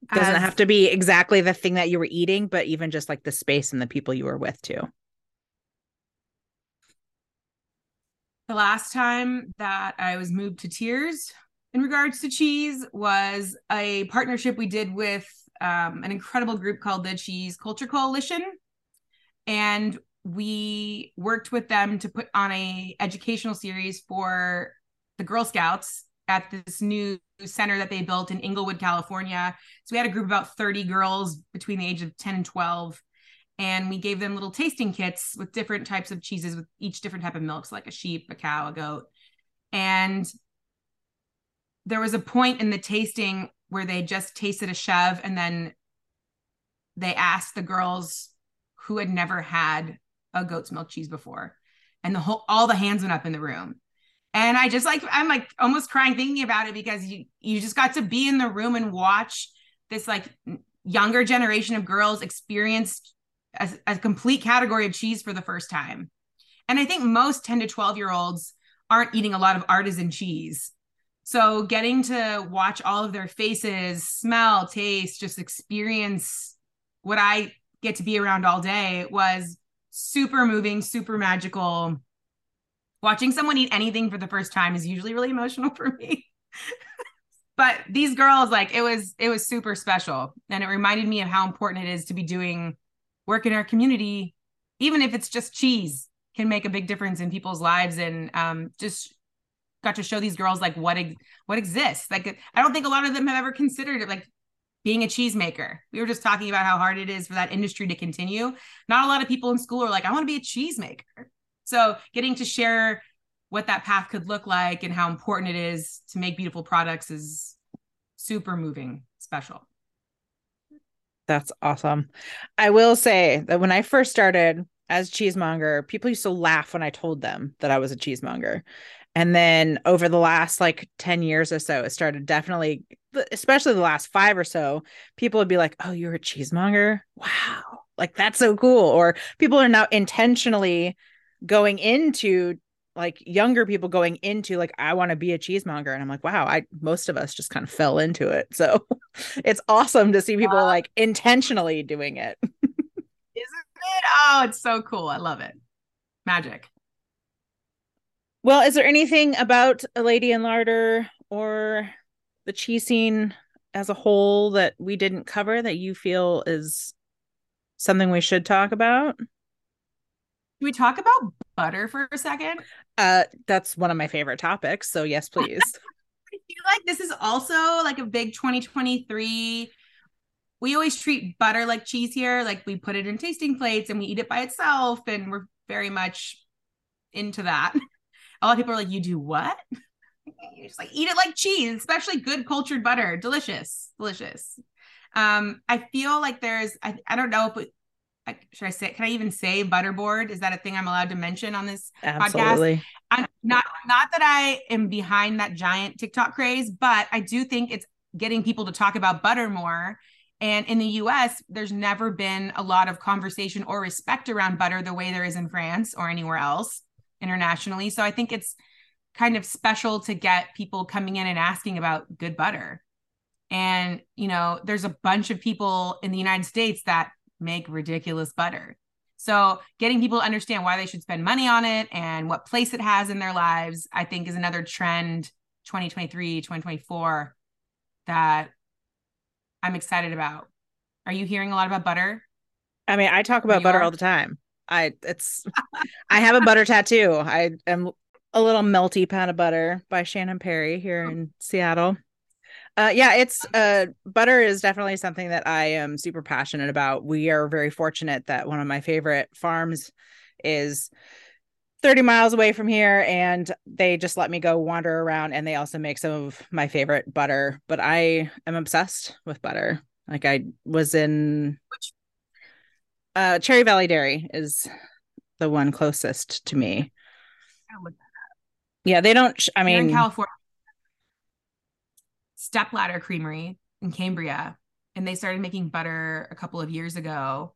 It doesn't as, have to be exactly the thing that you were eating, but even just like the space and the people you were with too.
The last time that I was moved to tears in regards to cheese was a partnership we did with um, an incredible group called the Cheese Culture Coalition and we worked with them to put on a educational series for the Girl Scouts at this new center that they built in Inglewood, California. So we had a group of about 30 girls between the age of 10 and 12 and we gave them little tasting kits with different types of cheeses with each different type of milks like a sheep, a cow, a goat. And there was a point in the tasting where they just tasted a chèvre and then they asked the girls who had never had a goat's milk cheese before. And the whole all the hands went up in the room. And I just like I'm like almost crying thinking about it because you you just got to be in the room and watch this like younger generation of girls experience a, a complete category of cheese for the first time. And I think most 10 to 12 year olds aren't eating a lot of artisan cheese. So getting to watch all of their faces, smell, taste, just experience what I get to be around all day was super moving, super magical. Watching someone eat anything for the first time is usually really emotional for me. [LAUGHS] but these girls like it was it was super special and it reminded me of how important it is to be doing work in our community even if it's just cheese can make a big difference in people's lives and um, just got to show these girls like what ex- what exists like i don't think a lot of them have ever considered it like being a cheesemaker. We were just talking about how hard it is for that industry to continue. Not a lot of people in school are like, I want to be a cheesemaker. So getting to share what that path could look like and how important it is to make beautiful products is super moving, special.
That's awesome. I will say that when I first started as cheesemonger, people used to laugh when I told them that I was a cheesemonger. And then over the last like 10 years or so, it started definitely, especially the last five or so, people would be like, Oh, you're a cheesemonger? Wow. Like that's so cool. Or people are now intentionally going into like younger people going into like I want to be a cheesemonger. And I'm like wow I most of us just kind of fell into it. So [LAUGHS] it's awesome to see people like intentionally doing it. [LAUGHS]
Isn't it? Oh it's so cool. I love it. Magic
well, is there anything about a Lady and Larder or the cheese scene as a whole that we didn't cover that you feel is something we should talk about? Can
we talk about butter for a second?
Uh, that's one of my favorite topics. So yes, please. [LAUGHS]
I feel like this is also like a big 2023. We always treat butter like cheese here. Like we put it in tasting plates and we eat it by itself, and we're very much into that. A lot of people are like, you do what? [LAUGHS] you just like eat it like cheese, especially good cultured butter. Delicious, delicious. Um, I feel like there's, I, I don't know if it, should I say, can I even say butterboard? Is that a thing I'm allowed to mention on this Absolutely. podcast? I'm not, not that I am behind that giant TikTok craze, but I do think it's getting people to talk about butter more. And in the US, there's never been a lot of conversation or respect around butter the way there is in France or anywhere else internationally. So I think it's kind of special to get people coming in and asking about good butter. And, you know, there's a bunch of people in the United States that make ridiculous butter. So, getting people to understand why they should spend money on it and what place it has in their lives, I think is another trend 2023, 2024 that I'm excited about. Are you hearing a lot about butter?
I mean, I talk about butter all the time. I it's I have a butter tattoo. I am a little melty pan of butter by Shannon Perry here in Seattle. Uh, yeah, it's uh, butter is definitely something that I am super passionate about. We are very fortunate that one of my favorite farms is 30 miles away from here and they just let me go wander around and they also make some of my favorite butter but i am obsessed with butter like i was in uh cherry valley dairy is the one closest to me yeah they don't i mean
in california Stepladder Creamery in Cambria, and they started making butter a couple of years ago,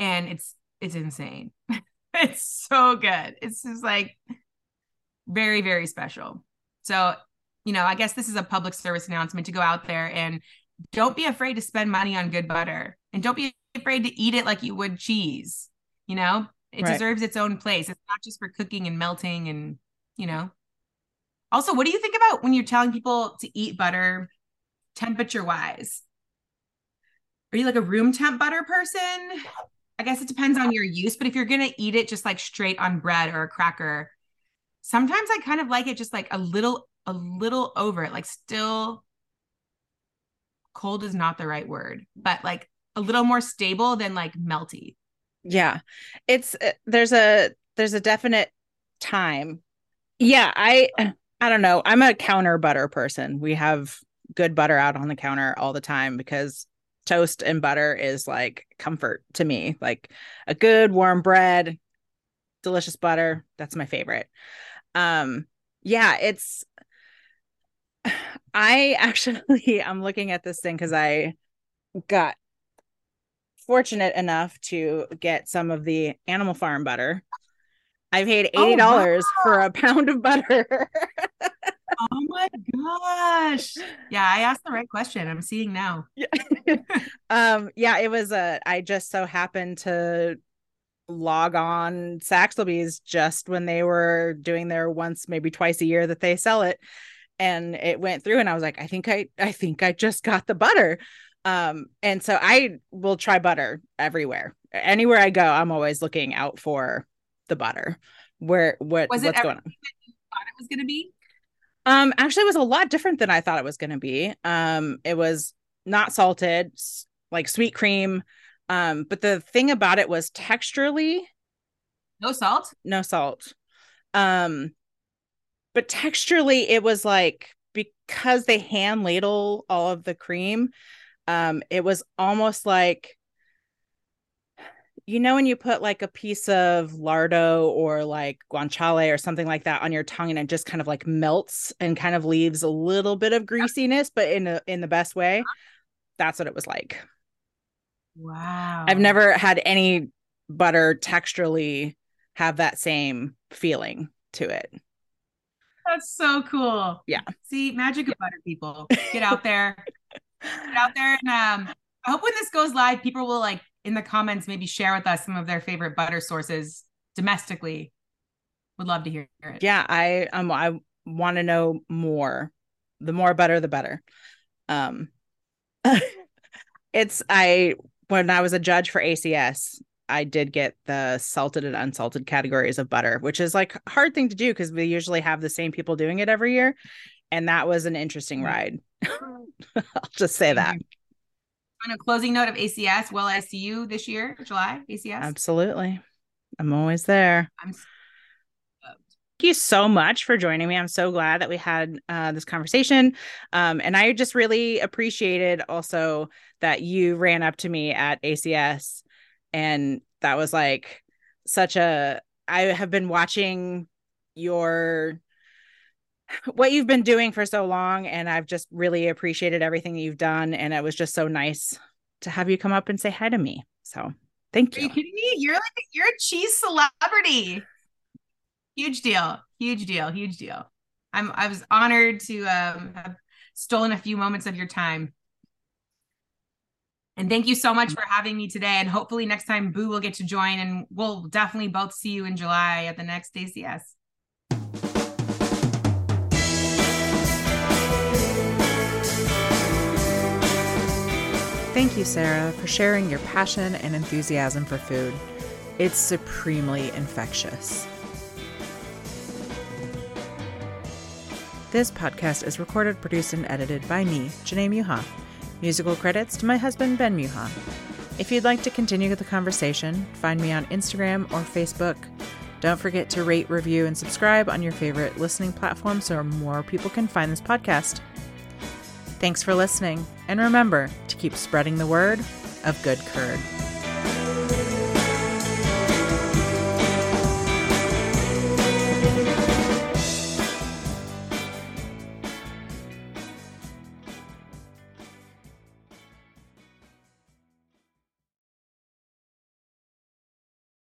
and it's it's insane. [LAUGHS] it's so good. It's just like very very special. So, you know, I guess this is a public service announcement to go out there and don't be afraid to spend money on good butter, and don't be afraid to eat it like you would cheese. You know, it right. deserves its own place. It's not just for cooking and melting and you know also, what do you think about when you're telling people to eat butter temperature wise? Are you like a room temp butter person? I guess it depends on your use, but if you're going to eat it just like straight on bread or a cracker, sometimes I kind of like it just like a little a little over it, like still cold is not the right word, but like a little more stable than like melty.
Yeah. It's uh, there's a there's a definite time. Yeah, I I don't know. I'm a counter butter person. We have good butter out on the counter all the time because toast and butter is like comfort to me. Like a good warm bread, delicious butter, that's my favorite. Um yeah, it's [SIGHS] I actually [LAUGHS] I'm looking at this thing cuz I got fortunate enough to get some of the Animal Farm butter I paid eighty dollars oh, for a pound of butter. [LAUGHS]
oh my gosh! Yeah, I asked the right question. I'm seeing now.
Yeah. [LAUGHS] um. Yeah. It was a. I just so happened to log on Saxelby's just when they were doing their once maybe twice a year that they sell it, and it went through, and I was like, I think I, I think I just got the butter. Um. And so I will try butter everywhere. Anywhere I go, I'm always looking out for the butter. Where what was what's going on?
thought it was going to be?
Um, actually, it was a lot different than I thought it was going to be. Um, it was not salted, like sweet cream. Um, but the thing about it was texturally,
no salt,
no salt. Um, but texturally, it was like because they hand ladle all of the cream. Um, it was almost like you know when you put like a piece of lardo or like guanciale or something like that on your tongue and it just kind of like melts and kind of leaves a little bit of greasiness but in a, in the best way that's what it was like.
Wow.
i've never had any butter texturally have that same feeling to it.
That's so cool.
Yeah.
See magic of butter people. [LAUGHS] Get out there get out there and um i hope when this goes live people will like in the comments maybe share with us some of their favorite butter sources domestically. Would love to hear it.
Yeah, I um I want to know more. The more butter, the better. Um, [LAUGHS] it's I when I was a judge for ACS, I did get the salted and unsalted categories of butter, which is like hard thing to do because we usually have the same people doing it every year. And that was an interesting mm. ride. I'll just say that
on a closing note of ACS, will I see you this year, July, ACS?
Absolutely. I'm always there. I'm Thank you so much for joining me. I'm so glad that we had uh, this conversation. Um, and I just really appreciated also that you ran up to me at ACS. And that was like such a, I have been watching your what you've been doing for so long and I've just really appreciated everything that you've done and it was just so nice to have you come up and say hi to me. So, thank
Are
you.
you kidding me? You're like you're a cheese celebrity. Huge deal. Huge deal. Huge deal. I'm I was honored to um, have stolen a few moments of your time. And thank you so much for having me today. And hopefully next time Boo will get to join and we'll definitely both see you in July at the next ACS.
Thank you, Sarah, for sharing your passion and enthusiasm for food. It's supremely infectious. This podcast is recorded, produced, and edited by me, Janae Muha. Musical credits to my husband, Ben Muha. If you'd like to continue the conversation, find me on Instagram or Facebook. Don't forget to rate, review, and subscribe on your favorite listening platform so more people can find this podcast. Thanks for listening, and remember to keep spreading the word of good curd.